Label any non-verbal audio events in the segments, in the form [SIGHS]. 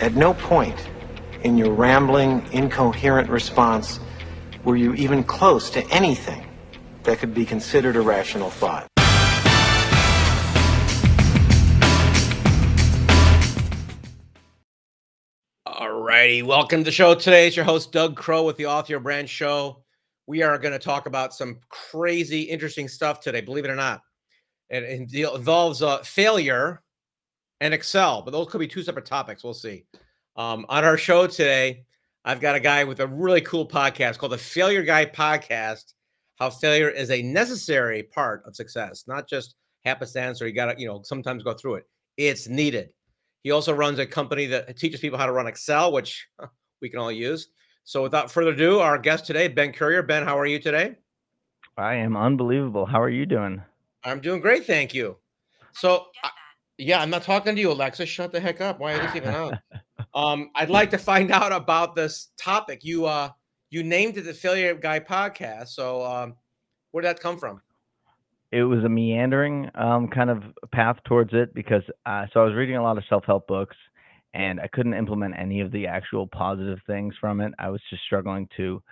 At no point in your rambling, incoherent response were you even close to anything that could be considered a rational thought. Alrighty, welcome to the show today. It's your host Doug Crow with the Author Brand Show. We are going to talk about some crazy, interesting stuff today. Believe it or not, it involves uh, failure and Excel, but those could be two separate topics. We'll see. Um, on our show today, I've got a guy with a really cool podcast called the Failure Guy Podcast. How failure is a necessary part of success, not just happenstance or you got to, you know, sometimes go through it. It's needed. He also runs a company that teaches people how to run Excel, which we can all use. So without further ado, our guest today, Ben Currier. Ben, how are you today? I am unbelievable. How are you doing? I'm doing great, thank you. So, yeah, I'm not talking to you, Alexa. Shut the heck up. Why is this even on? um, I'd like to find [LAUGHS] out about this topic. You uh, you named it the Failure Guy Podcast. So, um, where did that come from? it was a meandering um, kind of path towards it because uh, so I was reading a lot of self-help books and I couldn't implement any of the actual positive things from it. I was just struggling to,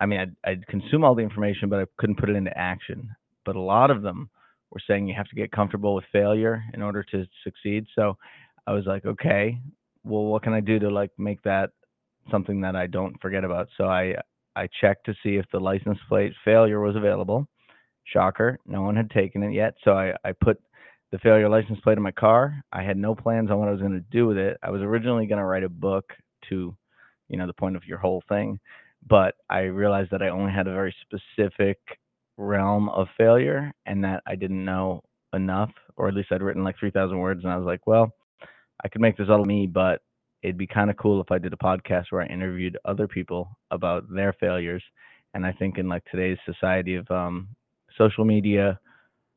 I mean, I'd, I'd consume all the information, but I couldn't put it into action. But a lot of them were saying you have to get comfortable with failure in order to succeed. So I was like, okay, well, what can I do to like make that something that I don't forget about? So I I checked to see if the license plate failure was available Shocker, no one had taken it yet. So I, I put the failure license plate in my car. I had no plans on what I was going to do with it. I was originally going to write a book to, you know, the point of your whole thing, but I realized that I only had a very specific realm of failure and that I didn't know enough, or at least I'd written like 3,000 words. And I was like, well, I could make this all me, but it'd be kind of cool if I did a podcast where I interviewed other people about their failures. And I think in like today's society of um, social media,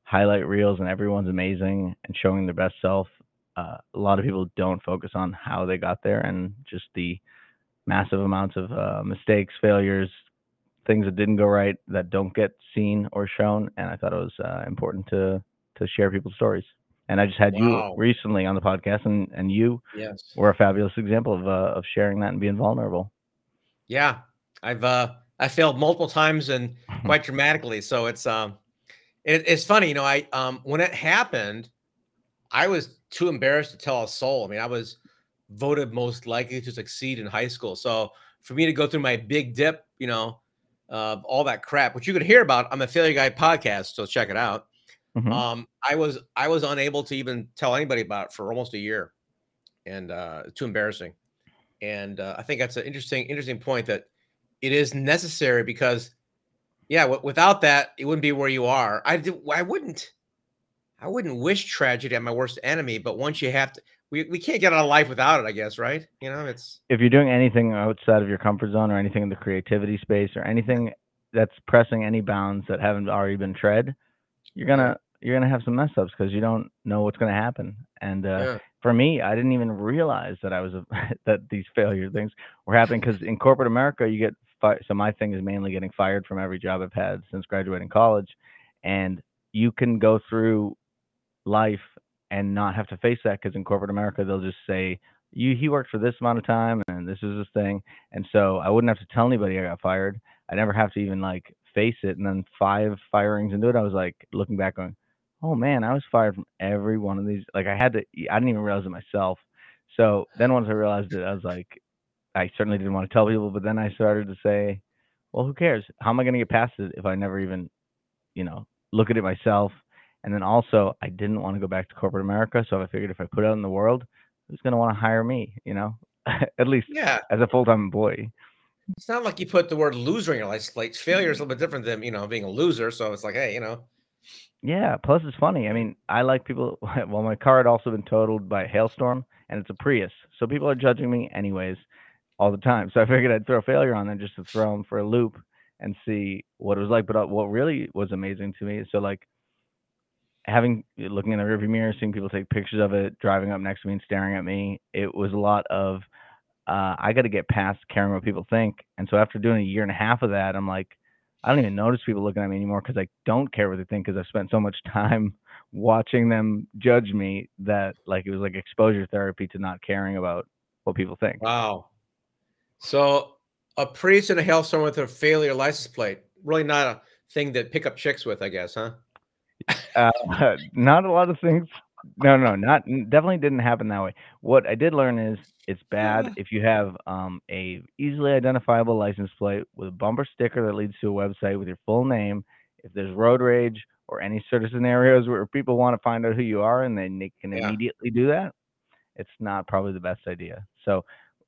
highlight reels, and everyone's amazing and showing their best self. Uh, a lot of people don't focus on how they got there and just the massive amounts of uh, mistakes, failures, things that didn't go right that don't get seen or shown. And I thought it was uh, important to to share people's stories. And I just had wow. you recently on the podcast, and and you yes. were a fabulous example of uh, of sharing that and being vulnerable. Yeah, I've uh, I failed multiple times and [LAUGHS] quite dramatically. So it's um, it, it's funny, you know. I um, when it happened, I was too embarrassed to tell a soul. I mean, I was voted most likely to succeed in high school. So for me to go through my big dip, you know, uh, all that crap, which you could hear about on the Failure Guy podcast, so check it out. Mm-hmm. Um, I was I was unable to even tell anybody about it for almost a year, and uh, too embarrassing. And uh, I think that's an interesting interesting point that it is necessary because yeah w- without that it wouldn't be where you are i do, i wouldn't i wouldn't wish tragedy on my worst enemy but once you have to we, we can't get out of life without it i guess right? You know it's if you're doing anything outside of your comfort zone or anything in the creativity space or anything that's pressing any bounds that haven't already been tread you're gonna you're gonna have some mess ups because you don't know what's gonna happen. And uh, yeah. for me i didn't even realize that i was a, [LAUGHS] that these failure things were happening because in corporate america you get fi- so my thing is mainly getting fired from every job I've had since graduating college, and you can go through life and not have to face that because in corporate America they'll just say you he worked for this amount of time and this is his thing, and so I wouldn't have to tell anybody I got fired. I never have to even like face it. And then five firings into it, I was like looking back on, oh man, I was fired from every one of these. Like I had to, I didn't even realize it myself. So then once I realized it, I was like, I certainly didn't want to tell people, but then I started to say, well, who cares? How am I going to get past it if I never even, you know, look at it myself? And then also, I didn't want to go back to corporate America, so I figured if I put it out in the world, who's going to want to hire me? You know, [LAUGHS] at least yeah, as a full time employee. It's not like you put the word loser in your life. Like failure is a little bit different than you know being a loser. So it's like, hey, you know. Yeah. Plus, it's funny. I mean, I like people. [LAUGHS] Well, my car had also been totaled by a hailstorm, and it's a Prius, so people are judging me anyways all the time. So I figured I'd throw failure on there just to throw them for a loop and see what it was like. But uh, what really was amazing to me is so like having looking in the rearview mirror, seeing people take pictures of it, driving up next to me and staring at me. It was a lot of uh, I got to get past caring what people think. And so after doing a year and a half of that, I'm like, I don't even notice people looking at me anymore because I don't care what they think because I've spent so much [LAUGHS] time watching them judge me that like it was like exposure therapy to not caring about what people think. Wow. So a Prius in a hailstorm with a failure license plate. Really not a thing that pick up chicks with, I guess, huh? Uh, [LAUGHS] not a lot of things. No, no, not definitely didn't happen that way. What I did learn is it's bad if you have um, a easily identifiable license plate with a bumper sticker that leads to a website with your full name. If there's road rage or any sort of scenarios where people want to find out who you are and then they can Yeah. immediately do that, it's not probably the best idea. So,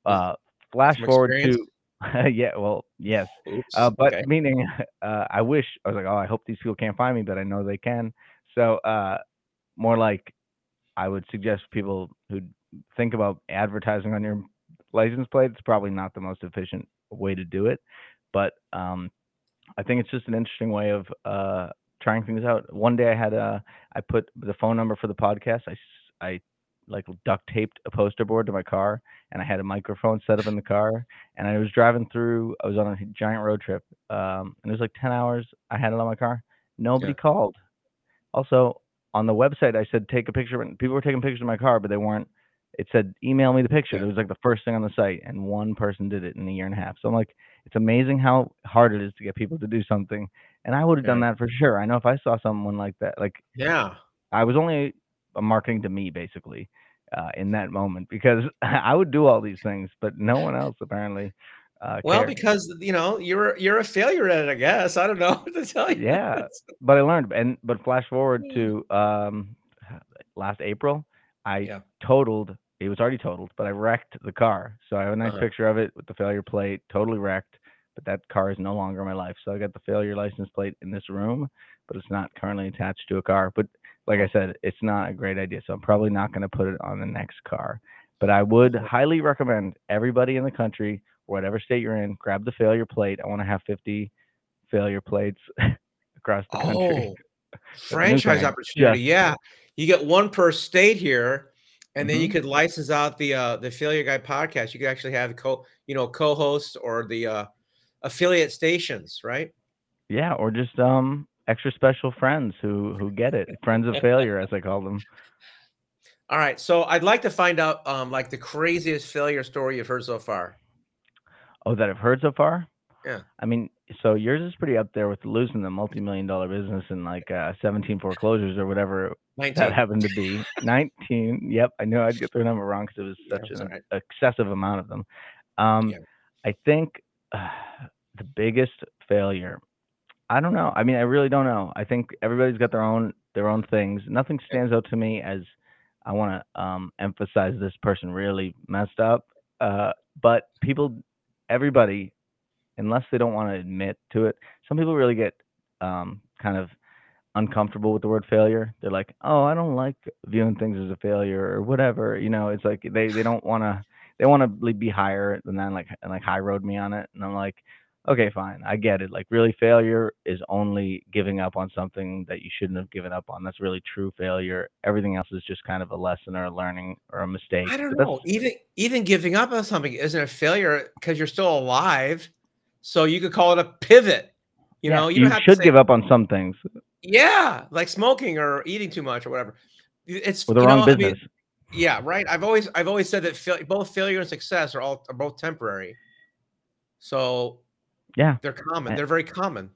uh, flash forward experience? [LAUGHS] yeah, well, yes. Oops. Uh, but okay. meaning, [LAUGHS] uh, I wish I was like, oh, I hope these people can't find me, but I know they can. So, uh, more like, I would suggest people who think about advertising on your license plate. It's probably not the most efficient way to do it, but um, I think it's just an interesting way of uh, trying things out. One day I had a, I put the phone number for the podcast. I, I like duct taped a poster board to my car, and I had a microphone set up in the car. And I was driving through. I was on a giant road trip, um, and it was like ten hours. I had it on my car. Nobody Yeah. called. Also, on the website, I said take a picture. and People were taking pictures of my car, but they weren't. It said email me the picture. Yeah. It was like the first thing on the site, and one person did it in a year and a half. So I'm like, it's amazing how hard it is to get people to do something. And I would have done that for sure. I know if I saw someone like that, like Yeah. I was only marketing to me basically uh, in that moment because [LAUGHS] I would do all these things, but no one else apparently. Uh, Well, cared. because you know you're you're a failure at it, I guess. I don't know [LAUGHS] what to tell you. Yeah. [LAUGHS] but I learned. And but flash forward Mm. to um, [SIGHS] last April, I Yeah. totaled. It was already totaled, but I wrecked the car. So I have a nice Uh-huh. picture of it with the failure plate, totally wrecked. But that car is no longer in my life. So I got the failure license plate in this room, but it's not currently attached to a car. But like I said, it's not a great idea. So I'm probably not going to put it on the next car. But I would highly recommend everybody in the country, whatever state you're in, grab the failure plate. I want to have 50 failure plates [LAUGHS] across the country. Oh, [LAUGHS] franchise opportunity. Just- Yeah, you get one per state here, and then you Mhm. could license out the uh, the Failure Guy podcast. You could actually have co you know co-hosts or the uh, affiliate stations, right? Yeah, or just um extra special friends who who get it. Friends of failure as I call them. All right, so I'd like to find out um, like the craziest failure story you've heard so far. Oh, that I've heard so far? Yeah. I mean, so yours is pretty up there with losing the multi-million dollar business and like uh 17 foreclosures or whatever Nineteen. that happened to be. 19. Yep, I knew I'd get the number wrong because it was such it's an right. excessive amount of them. Um Yeah. I think uh, the biggest failure. I don't know. I mean, I really don't know. I think everybody's got their own their own things. Nothing stands out to me as I want to um, emphasize this person really messed up. Uh, but people, everybody, unless they don't want to admit to it, some people really get um, kind of uncomfortable with the word failure. They're like, "Oh, I don't like viewing things as a failure or whatever." You know, it's like they they don't want to they want to be higher than then like and like high road me on it, and I'm like, okay, fine, I get it. Like really, failure is only giving up on something that you shouldn't have given up on. That's really true failure. Everything else is just kind of a lesson or a learning or a mistake. I don't know. Even even giving up on something isn't a failure because you're still alive. So you could call it a pivot. You yeah, know, you, you should say, give up on some things Yeah, like smoking or eating too much or whatever. It's with the wrong know, I mean, business. yeah, right. I've always I've always said that fail, both failure and success are all are both temporary. So yeah, they're common. And- They're very common.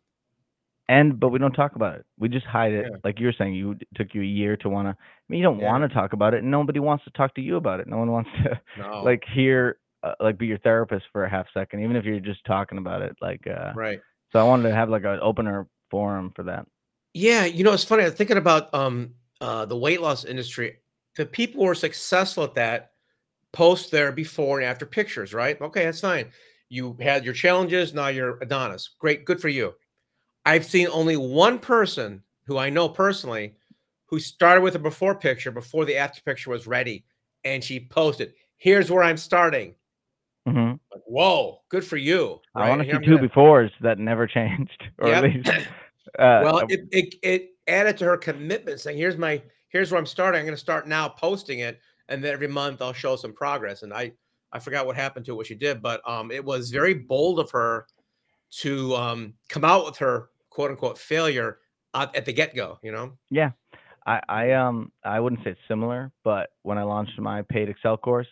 and but we don't talk about it. We just hide it. Yeah. Like you were saying, you took you a year to want to. I mean, you don't Yeah. want to talk about it, and nobody wants to talk to you about it. No one wants to No, like hear uh, like be your therapist for a half second, even if you're just talking about it. Like, uh, right. so I wanted to have like an opener forum for that. Yeah, you know, it's funny. I'm thinking about um uh the weight loss industry. The people who are successful at that post their before and after pictures, right? Okay, that's fine. You had your challenges, now you're Adonis. Great, good for you. I've seen only one person who I know personally who started with a before picture before the after picture was ready, and she posted, "Here's where I'm starting." hmm Like, whoa, good for you. I want to see two gonna- befores that never [LAUGHS] changed, or Yep. at least. [COUGHS] Uh, well uh, it, it it added to her commitment saying here's my here's where i'm starting i'm going to start now posting it and then every month i'll show some progress and i i forgot what happened to it, what she did but um it was very bold of her to um come out with her quote unquote failure at, at the get-go you know? Yeah, I, I um I wouldn't say it's similar, but when I launched my paid Excel course,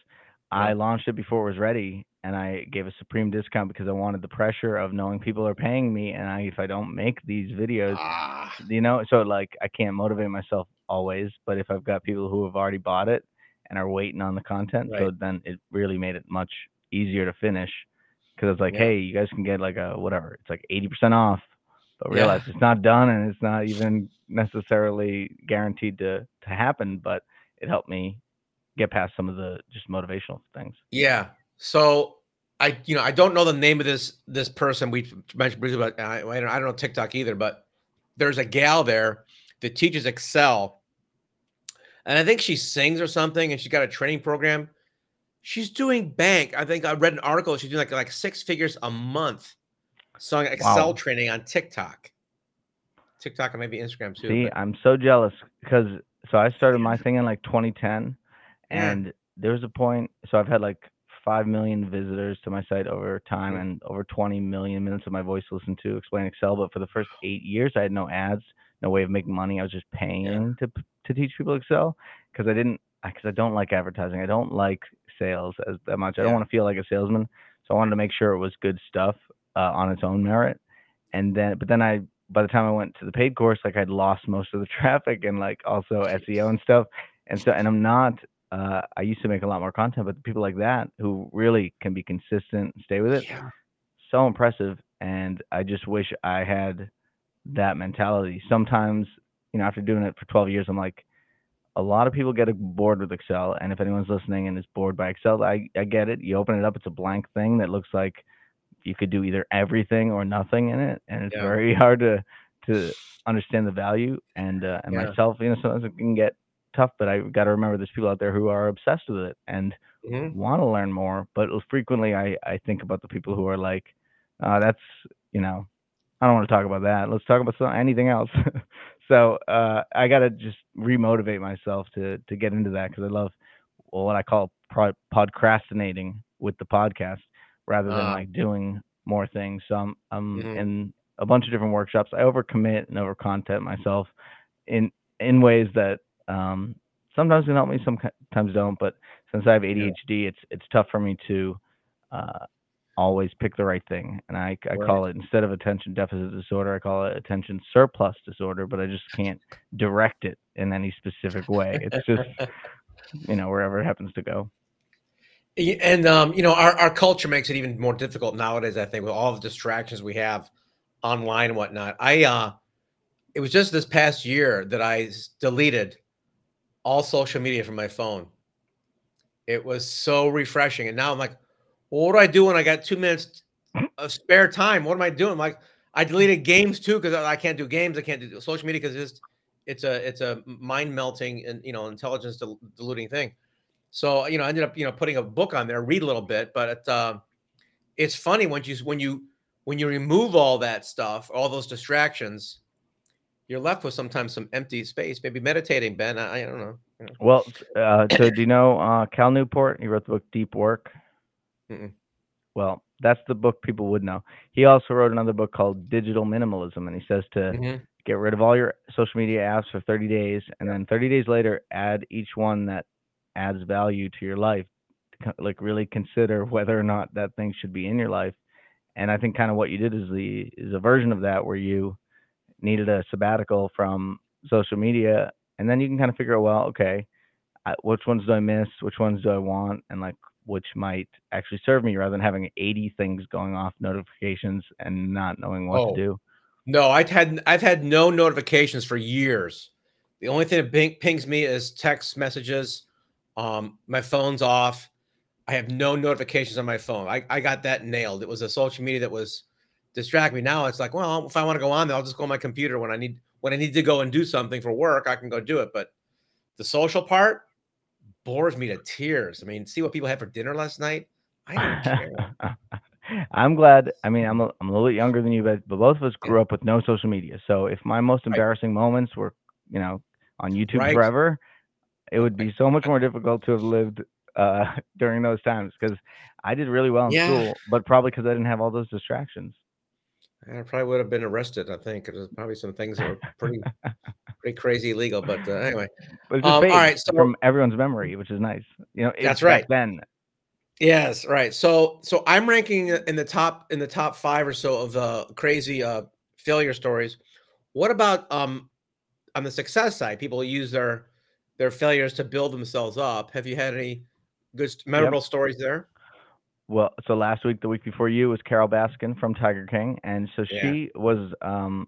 I launched it before it was ready, and I gave a supreme discount because I wanted the pressure of knowing people are paying me, and I, if I don't make these videos, Ah, you know, so like I can't motivate myself always, but if I've got people who have already bought it and are waiting on the content, so then it really made it much easier to finish because it's like, Yeah. hey, you guys can get like a whatever, it's like 80% off, but Yeah. realize it's not done and it's not even necessarily guaranteed to to happen, but it helped me get past some of the just motivational things. yeah. So I, you know, I don't know the name of this this person we mentioned briefly, but I, I don't I don't know TikTok either. But there's a gal there that teaches Excel, and I think she sings or something, and she's got a training program. She's doing bank. I think I read an article. She's doing like like six figures a month, selling Excel Wow. training on TikTok, TikTok and maybe Instagram too. See, but- I'm so jealous because so I started my thing in like 2010, Yeah. and there was a point. So I've had like five million visitors to my site over time, Mhm. and over 20 million minutes of my voice listened to explain Excel. But for the first eight years, I had no ads, no way of making money. I was just paying to p- to teach people Excel because I didn't because I don't like advertising. I don't like sales as that much. I don't Yeah. want to feel like a salesman. So I wanted to make sure it was good stuff uh, on its own merit. And then, but then I, by the time I went to the paid course, like I'd lost most of the [LAUGHS] traffic and like also SEO and stuff. And so, and I'm not. Uh, I used to make a lot more content, but people like that who really can be consistent and stay with it, yeah. so impressive. And I just wish I had that mentality. Sometimes, you know, after doing it for 12 years, I'm like, a lot of people get bored with Excel. And if anyone's listening and is bored by Excel, I, I get it. You open it up, it's a blank thing that looks like you could do either everything or nothing in it. And it's Yeah. very [LAUGHS] hard to, to understand the value. And, uh, and Yeah. myself, you know, sometimes it can get tough, but I got to remember there's people out there who are obsessed with it and Mhm. want to learn more. But frequently I, I think about the people who are like, uh, that's, you know, I don't want to talk about that. Let's talk about some, anything else. [LAUGHS] so uh, I got to just remotivate myself to to get into that because I love well, what I call pro- podcrastinating with the podcast rather than Ah. like doing more things. So I'm, I'm Mhm. in a bunch of different workshops. I overcommit and over content myself in in ways that um, sometimes can help me, sometimes don't. But since I have ADHD, it's it's tough for me to uh, always pick the right thing. And I, I call it instead of attention deficit disorder, I call it attention surplus disorder. But I just can't direct it in any specific way. It's just you know wherever it happens to go. And um, you know, our, our culture makes it even more difficult nowadays, I think, with all the distractions we have online and whatnot. I uh it was just this past year that I deleted all social media from my phone. It was so refreshing. And now I'm like, well, what do I do when I got two minutes [CLEARS THROAT] of spare time? What am I doing? Like I deleted games too because I I can't do games. I can't do social media because it's it's a it's a mind melting and you know intelligence dil- diluting thing. So you know, I ended up you know putting a book on there, read a little bit, but it, uh, it's funny when you when you when you remove all that stuff, all those distractions, you're left with sometimes some empty space. Maybe meditating, Ben. I, I don't know. you know. Well, uh, so do you know uh, Cal Newport? He wrote the book Deep Work. Mm-mm. Well, that's the book people would know. He also wrote another book called Digital Minimalism, and he says to Mhm. get rid of all your social media apps for 30 days, and then 30 days later, add each one that adds value to your life. Like really consider whether or not that thing should be in your life. And I think kind of what you did is the is a version of that where you needed a sabbatical from social media, and then you can kind of figure out, well, okay, which ones do I miss? Which ones do I want? And like which might actually serve me rather than having 80 things going off notifications and not knowing what Oh. to do. No, I've had I've had no notifications for years. The only thing that ping, pings me is text messages. Um, my phone's off. I have no notifications on my phone. I, I got that nailed. It was a social media that was distract me. Now it's like, well, if I want to go on there, I'll just go on my computer when I need when I need to go and do something for work. I can go do it. But the social part bores me to tears. I mean, see what people had for dinner last night. I don't [LAUGHS] care. I'm glad. I mean, I'm a, I'm a little bit younger than you, but, but both of us grew up with no social media. So if my most Right. embarrassing moments were, you know, on YouTube Right. forever, it would be [LAUGHS] so much more difficult to have lived uh, [LAUGHS] during those times because I did really well in Yeah. school, but probably because I didn't have all those distractions. I probably would have been arrested. I think there's probably some things that were pretty [LAUGHS] pretty crazy illegal. But uh, anyway, But Um, all right, so- from everyone's memory, which is nice. You know, That's right. Then Yes, right. So so I'm ranking in the top in the top five or so of the crazy uh, failure stories. What about um on the success side? People use their their failures to build themselves up. Have you had any good memorable yep. stories there? Well, so last week, the week before you, was Carole Baskin from Tiger King, and so yeah. she was um,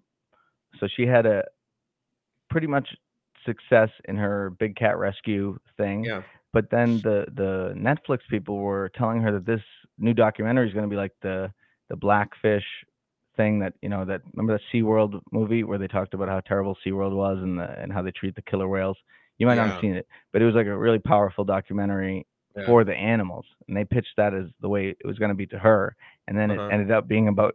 so she had a pretty much success in her big cat rescue thing. Yeah. But then the the Netflix people were telling her that this new documentary is going to be like the the blackfish thing that you know that remember that SeaWorld movie where they talked about how terrible SeaWorld was and the, and how they treat the killer whales. You might yeah. not have seen it, but it was like a really powerful documentary yeah. for the animals, and they pitched that as the way it was going to be to her, and then uh-huh. it ended up being about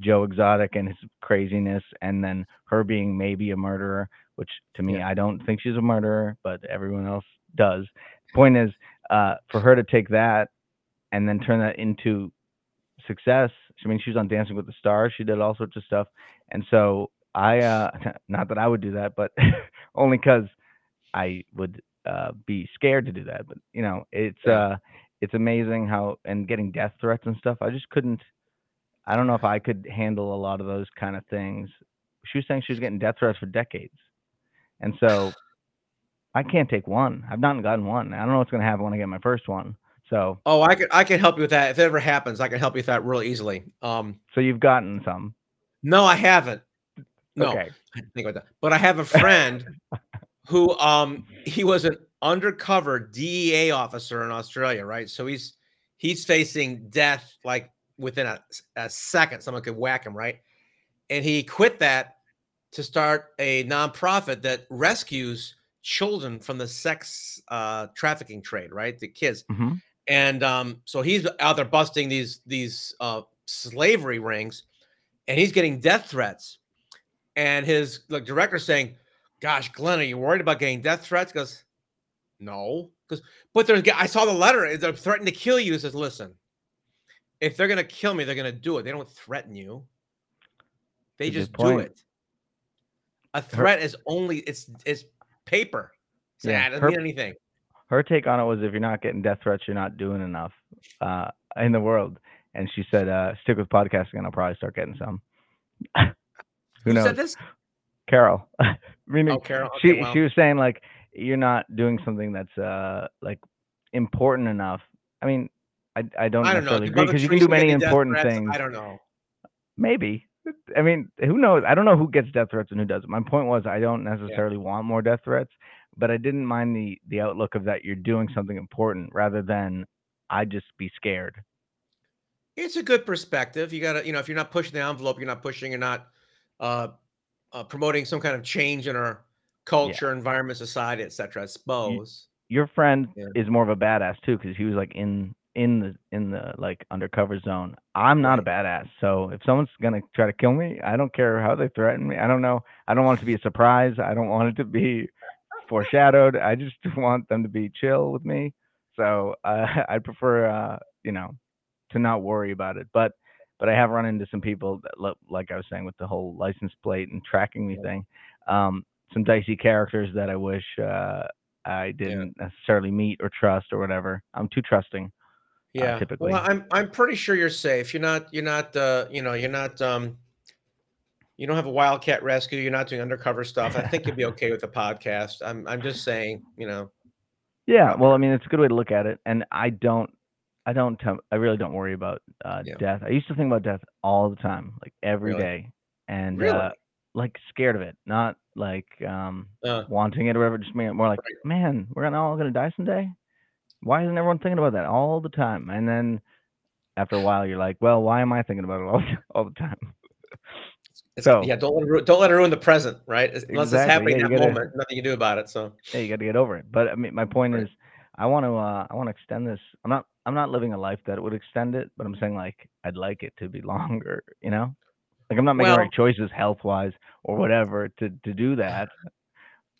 Joe Exotic and his craziness, and then her being maybe a murderer, which to me yeah. I don't think she's a murderer, but everyone else does. Point is, uh, for her to take that and then turn that into success. I mean, she was on Dancing with the Stars. She did all sorts of stuff, and so I, uh, [LAUGHS] not that I would do that, but [LAUGHS] only because I would uh, be scared to do that. But you know, it's uh, it's amazing how and getting death threats and stuff. I just couldn't. I don't know if [SIGHS] I could handle a lot of those kind of things. She was saying she was getting death threats for decades, and so [SIGHS] I can't take one. I've not gotten one. I don't know what's going to happen when I get my first one. So oh, I can I can help you with that if it ever happens. I can help you with that real easily. Um, so you've gotten some? No, I haven't. No, okay. I think about that. But I have a [LAUGHS] friend who um he was an undercover DEA officer in Australia, right? So he's he's facing death like within a, a second. Someone could whack him, right? And he quit that to start a nonprofit that rescues children from the sex uh, trafficking trade, right? The kids. Mm-hmm. And um, so he's out there busting these these uh, slavery rings, and he's getting death threats. And his like director saying, "Gosh, Glenn, are you worried about getting death threats?" Because no, because but there's I saw the letter. They're threatening to kill you. He says, "Listen, if they're gonna kill me, they're gonna do it. They don't threaten you. They just do it. A threat her, is only it's it's paper. So yeah, it doesn't her, mean anything. Her take on it was if you're not getting death threats, you're not doing enough uh, in the world. And she said, uh, stick with podcasting and I'll probably start getting some. [LAUGHS] Who, Who knows? Carole. [LAUGHS] Meaning, oh, Carole. Okay, she she was saying like you're not doing something that's uh like important enough. I mean, I I don't, I don't necessarily agree because you can do many important threats, things. I don't know. Maybe. I mean, who knows? I don't know who gets death threats and who doesn't. My point was I don't necessarily yeah. want more death threats, but I didn't mind the the outlook of that you're doing something important rather than I just be scared. It's a good perspective. You got to, you know, if you're not pushing the envelope, you're not pushing, you're not uh, uh promoting some kind of change in our culture, yeah. environment, society, etc. I suppose. Your friend yeah. is more of a badass too, because he was like in in the in the like undercover zone. I'm not a badass, so if someone's gonna try to kill me, I don't care how they threaten me. I don't know. I don't want it to be a surprise. I don't want it to be foreshadowed. I just [LAUGHS] want them to be chill with me. So uh, [LAUGHS] I prefer, uh, you know, to not worry about it. But but I have run into some people that, look like I was saying, with the whole license plate and tracking me thing. Um, some dicey characters that I wish uh, I didn't yeah. necessarily meet or trust or whatever. I'm too trusting. Uh, yeah. Uh, typically. Well, I'm I'm pretty sure you're safe. You're not you're not uh you know you're not um you don't have a wildcat rescue. You're not doing undercover stuff. I think you'd be okay with the podcast. I'm I'm just saying you know. Yeah. Well, I mean, it's a good way to look at it, and I don't. I don't. T- I really don't worry about uh, yeah. death. I used to think about death all the time, like every really? day, and really? uh, like scared of it, not like um uh, wanting it or whatever. Just more like, right. man, we're gonna all gonna die someday why isn't everyone thinking about that all the time? And then after a while, you're like, well, why am I thinking about it all, all the time? [LAUGHS] It's, so yeah, don't let it, don't let it ruin the present, right? Unless exactly. it's happening yeah, that gotta, moment, nothing you do about it. So yeah, you got to get over it. But I mean, my point right. is, I want to uh, I want to extend this. I'm not I'm not living a life that would extend it, but I'm saying like I'd like it to be [LAUGHS] longer. You know, like I'm not making well, right choices health wise or whatever to to do [LAUGHS] that.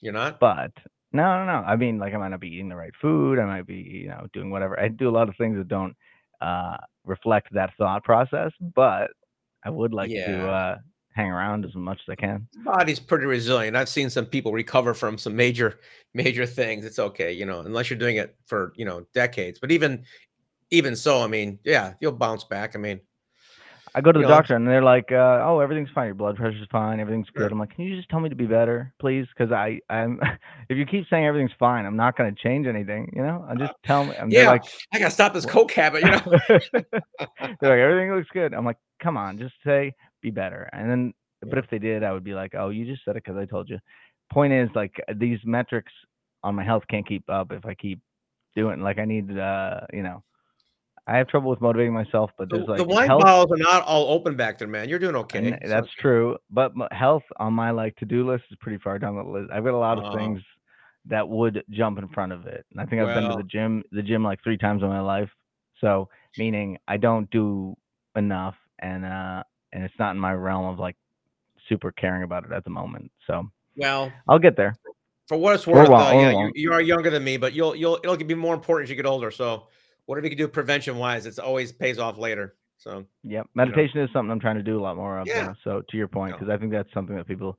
You're not, but no, no, no. I mean, like I might not be eating the right food. I might be, you know, doing whatever. I do a lot of things that don't uh, reflect that thought process, but I would like yeah. to uh, hang around as much as I can. Body's pretty resilient. I've seen some people recover from some major, major things. It's okay, you know, unless you're doing it for you know decades. But even even so, I mean, yeah, you'll bounce back. I mean, I go to you the know, doctor and they're like, uh, "Oh, everything's fine. Your blood pressure's fine. Everything's good." I'm like, "Can you just tell me to be better, please? Because I, I'm, [LAUGHS] if you keep saying everything's fine, I'm not going to change anything. You know, I'm just tell me." And they're yeah, like, I gotta stop this "What?" coke habit. You know, [LAUGHS] they're like, "Everything looks good." I'm like, "Come on, just say be better." And then, but if they did, I would be like, "Oh, you just said it because I told you." Point is, like, these metrics on my health can't keep up if I keep doing like I need, uh, you know, I have trouble with motivating myself, but the, there's the like wine health bottles are not all open back there, man. You're doing And okay. So, that's true, but health on my, like, to-do list is pretty far down the list. I've got a lot of uh, things that would jump in front of it, and I think I've been to the gym the gym, like, 3 times in my life, so meaning I don't do enough, and, uh, and it's not in my realm of, like, super caring about it at the moment, so well, I'll get there. for what it's worth, uh, yeah, you, you are younger than me, but you'll you'll it'll be more important as you get older. So, whatever you can do prevention wise, it's always pays off later. So, Yep, you know, meditation is something I'm trying to do a lot more of, yeah, though, so to your point, no, because I think that's something that people,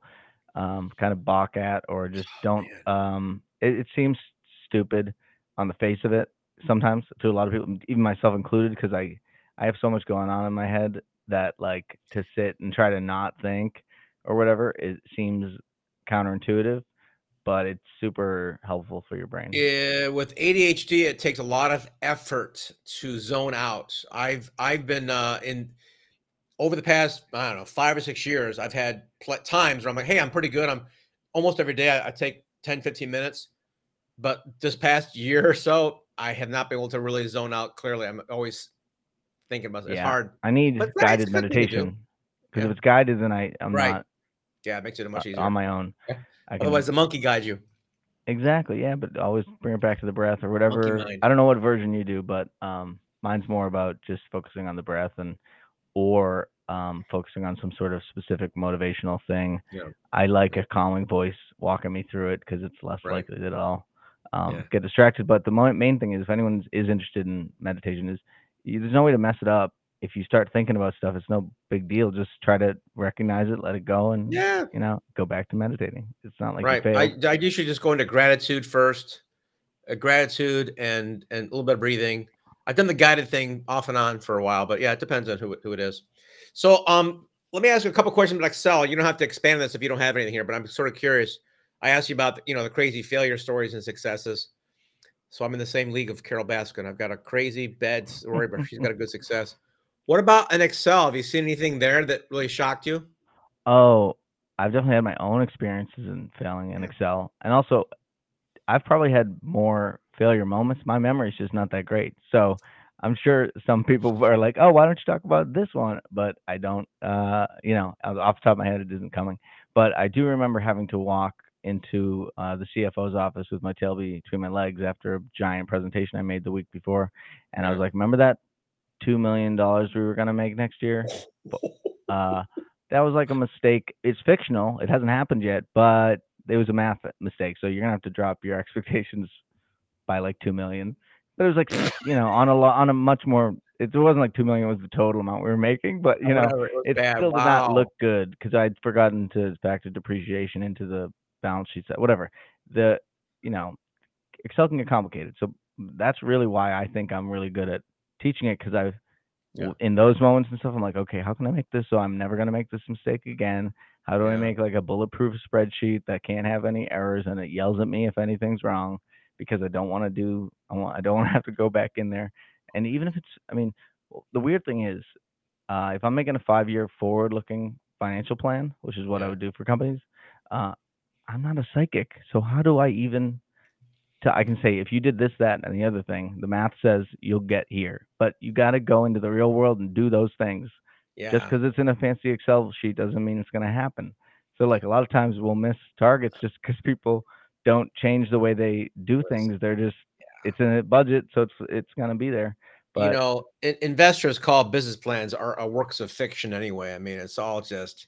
um, kind of balk at or just don't, man, um it it seems stupid on the face of it sometimes to a lot of people, even myself included, because I I have so much going on in my head that, like, to sit and try to not think or whatever, it seems counterintuitive, but it's super helpful for your brain. yeah, with ADHD, it takes a lot of effort to zone out. I've I've been uh, in over the past I don't know five or six years. I've had pl- times where I'm like, hey, I'm pretty good. I'm almost every day. I, I take 10, 15 minutes. But this past year or so, I have not been able to really zone out clearly. I'm always thinking about it. It's Yeah, hard, I need but guided meditation because thing to do. meditation, 'cause if it's guided, then I I'm right. not, Yeah, it makes it much easier on my own. I Otherwise, the monkey guides you. Exactly, yeah, but always bring it back to the breath or whatever. I don't know what version you do, but um, mine's more about just focusing on the breath and or um, focusing on some sort of specific motivational thing. Yeah, I like a calming voice walking me through it because it's less right. likely that I'll um, Yeah, get distracted. But the main thing is, if anyone is interested in meditation, is you, there's no way to mess it up. If you start thinking about stuff, it's no big deal. Just try to recognize it, let it go, and yeah, you know, go back to meditating. It's not like right. I I usually just go into gratitude first, uh, gratitude and and a little bit of breathing. I've done the guided thing off and on for a while, but yeah, it depends on who who it is. So um, let me ask you a couple questions about Excel. You don't have to expand this if you don't have anything here, but I'm sort of curious. I asked you about you know the crazy failure stories and successes. So I'm in the same league of Carole Baskin. I've got a crazy bad story, but she's got a good [LAUGHS] success. What about an Excel? Have you seen anything there that really shocked you? Oh, I've definitely had my own experiences in failing in Excel, and also I've probably had more failure moments. My memory's just not that great, so I'm sure some people are like, "Oh, why don't you talk about this one?" But I don't. Uh, you know, off the top of my head, it isn't coming. But I do remember having to walk into uh, the CFO's office with my tail between my legs after a giant presentation I made the week before, and I was like, "Remember that two million dollars we were gonna make next year?" Uh, that was like a mistake. It's fictional. It hasn't happened yet, but it was a math mistake. So you're gonna have to drop your [LAUGHS] expectations by like two million. But it was like you know on a lo- on a much more. It wasn't like two million was the total amount we were making, but you know it it still did not look good because I'd forgotten to factor depreciation into the balance sheet. set- Whatever the you know Excel can get complicated. So that's really why I think I'm really good at teaching it because I've Yeah. in those moments and stuff, I'm like, okay, how can I make this so I'm never gonna make this mistake again? How do I make like a bulletproof spreadsheet that can't have any errors and it yells at me if anything's wrong because I don't want to do I want I don't [LAUGHS] want to have to go back in there. And even if it's I mean, the weird thing is, uh, if I'm making a five year forward looking financial plan, which is what I would do for companies, uh, I'm not a psychic. So how do I even to, I can say if you did this, that, and the other thing, the math says you'll get here. But you got to go into the real world and do those things. Yeah. Just because it's in a fancy Excel sheet doesn't mean it's going to happen. So like a lot of times we'll miss targets just because people don't change the way they do things. They're just Yeah. it's in a budget, so it's it's going to be there. But you know, in- investors call business plans are, are works of fiction anyway. I mean, it's all just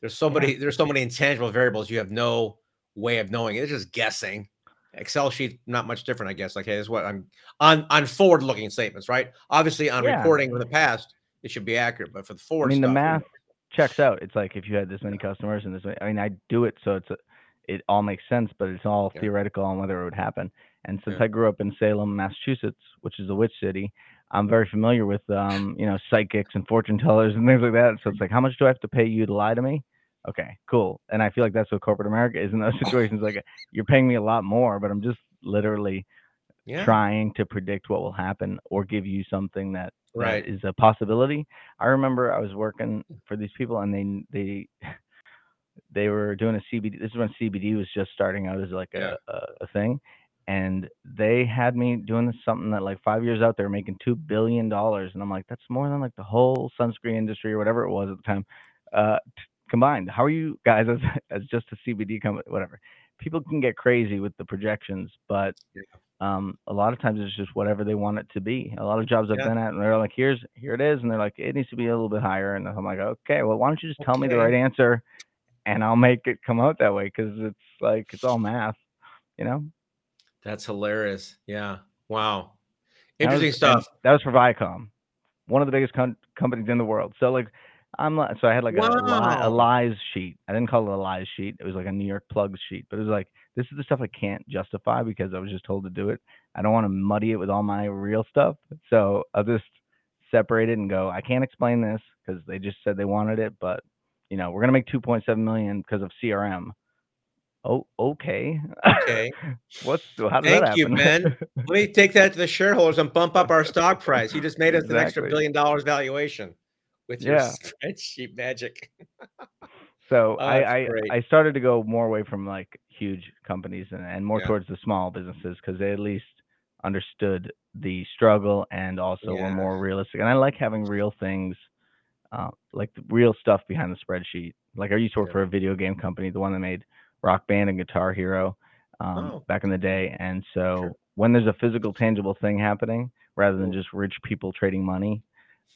there's so yeah, many there's so many intangible variables you have no way of knowing. It's just guessing. Excel sheet not much different, I guess. Like, hey, this is what I'm on on forward looking statements, right? Obviously, on yeah. recording from the past, it should be accurate, but for the forward, I mean the stuff, who math knows? checks out. It's like if you had this many customers and this many, I mean I do it so it's a, it all makes sense, but it's all Yeah. theoretical on whether it would happen. And since Yeah. I grew up in Salem, Massachusetts, which is a witch city, I'm very familiar with um, you know, psychics and fortune tellers and things like that. So it's like, how much do I have to pay you to lie to me? Okay, cool. And I feel like that's what corporate America is in those [LAUGHS] situations. Like, you're paying me a lot more, but I'm just literally Yeah. trying to predict what will happen or give you something that, that Right. is a possibility. I remember I was working for these people and they they [SIGHS] they were doing a CBD. This is when CBD was just starting out as like Yeah. a, a, thing, and they had me doing this something that like five years out they were making two billion dollars, and I'm like, that's more than like the whole sunscreen industry or whatever it was at the time, uh, combined. How are you guys as [LAUGHS] as just a CBD company, whatever? People can get crazy with the projections, but Yeah. um, a lot of times it's just whatever they want it to be. A lot of jobs I've Yeah. been at, and they're like, "Here's here it is," and they're like, "It needs to be a little bit higher," and I'm like, "Okay, well, why don't you just tell me the right answer, and I'll make it come out that way?" Because it's like it's all math, you know. That's hilarious. Yeah. Wow. That was- Interesting stuff. That was for Viacom, one of the biggest com- companies in the world. So like, I'm li- so I had like a, a, li- a lies sheet. I didn't call it a lies sheet. It was like a New York plugs sheet. But it was like this is the stuff I can't justify because I was just told to do it. I don't want to muddy it with all my real stuff. So I'll just separate it and go. I can't explain this because they just said they wanted it, but you know we're gonna make 2.7 million because of CRM. Oh, okay. Okay. [LAUGHS] What's how did that Thank you, man. Let me take that to the shareholders and bump up our stock [LAUGHS] price. You just made us an extra billion dollars valuation with your Yeah. spreadsheet magic. [LAUGHS] So Oh, I, I. I started to go more away from like huge companies and, and more Yeah. towards the small businesses because they at least understood the struggle and also were more realistic. And I like having real things, uh, like the real stuff behind the spreadsheet. Like I used to work Yeah. for a video game company, the one that made Rock Band and Guitar Hero um, Oh, back in the day. And so Sure. when there's a physical, tangible thing happening rather than just rich people trading money,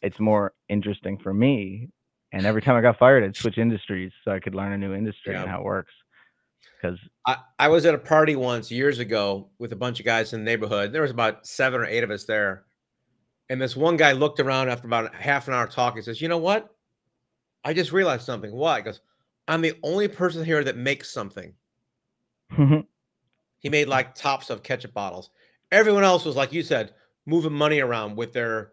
it's more interesting for me. And every time I got fired, I'd switch industries so I could learn a new industry Yeah. and how it works. Because I, I was at a party once years ago with a bunch of guys in the neighborhood. There was about seven or eight of us there. And this one guy looked around after about half an hour talking, says, You know what? I just realized something. Why? He goes, I'm the only person here that makes something. [LAUGHS] He made like tops of ketchup bottles. Everyone else was like you said, moving money around with their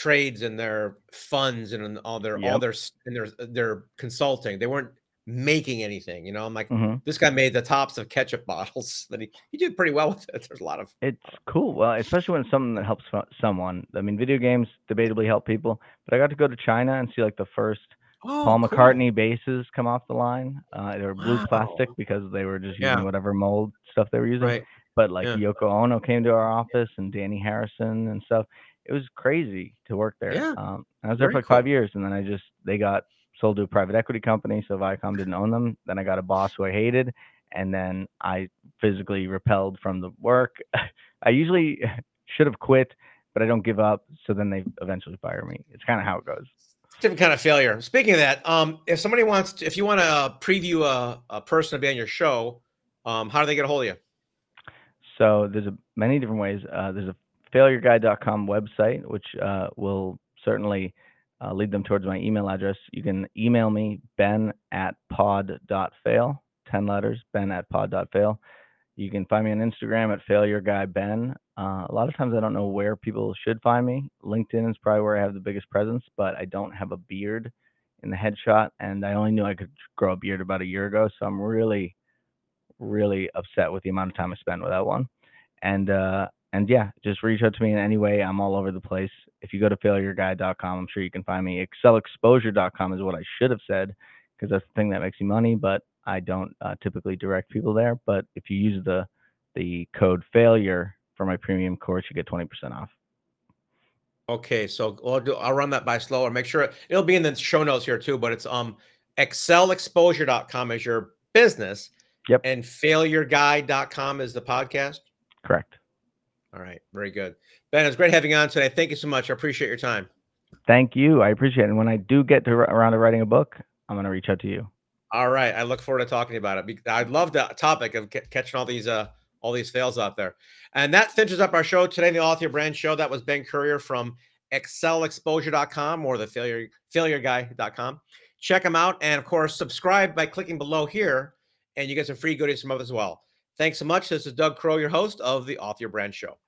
trades and their funds and all their all their and their their consulting. They weren't making anything. You know, I'm like, hmm this guy made the tops of ketchup [LAUGHS] bottles. That he he did pretty well with it. [LAUGHS] There's a lot of it's cool. Well, especially when it's something that helps someone. I mean, video games debatably help people, but I got to go to China and see like the first oh, Paul cool. McCartney bases come off the line. Uh, they were blue Wow. plastic because they were just Yeah. using whatever mold stuff they were using. Right. But like Yeah. Yoko Ono came to our office and Dhani Harrison and stuff. It was crazy to work there. Yeah. Um, I was there for like five years, and then I just they got sold to a private equity company, so Viacom didn't own them. Then I got a boss who I hated, and then I physically repelled from the work. [LAUGHS] I usually [LAUGHS] should have quit, but I don't give up. So then they eventually fire me. It's kind of how it goes. Different kind of failure. Speaking of that, um, if somebody wants to, if you want to preview a, a person to be on your show, um, how do they get a hold of you? So there's a, many different ways. Uh, there's a failureguy.com website, which uh, will certainly uh, lead them towards my email address. You can email me, ben at pod.fail, 10 letters, ben at pod.fail. You can find me on Instagram at failureguy.ben. Uh, a lot of times I don't know where people should find me. LinkedIn is probably where I have the biggest presence, but I don't have a beard in the headshot, and I only knew I could grow a beard about a year ago. So I'm really, really upset with the amount of time I spent without one. And uh, and yeah, just reach out to me in any way. I'm all over the place. If you go to failureguy.com, I'm sure you can find me. Excelexposure.com is what I should have said because that's the thing that makes me money, but I don't uh, typically direct people there. But if you use the the code failure for my premium course, you get 20% off. Okay, so I'll, do, I'll run that by slower. Make sure it'll be in the show notes here too. But it's um excelexposure.com is your business. Yep. And failureguy.com is the podcast. Correct. All right, very good. Ben, it's great having you on today. Thank you so much. I appreciate your time. Thank you. I appreciate it. And when I do get to around to writing a book, I'm going to reach out to you. All right, I look forward to talking about it. I love the topic of ca- catching all these uh all these fails out there. And that finishes up our show today, the Author Brand Show. That was Ben Currier from excelexposure.com or the failure failureguy.com. Check them out. And of course, subscribe by clicking below here, and you get some free goodies from us as well. Thanks so much. This is Doug Crow, your host of the Author Your Brand Show.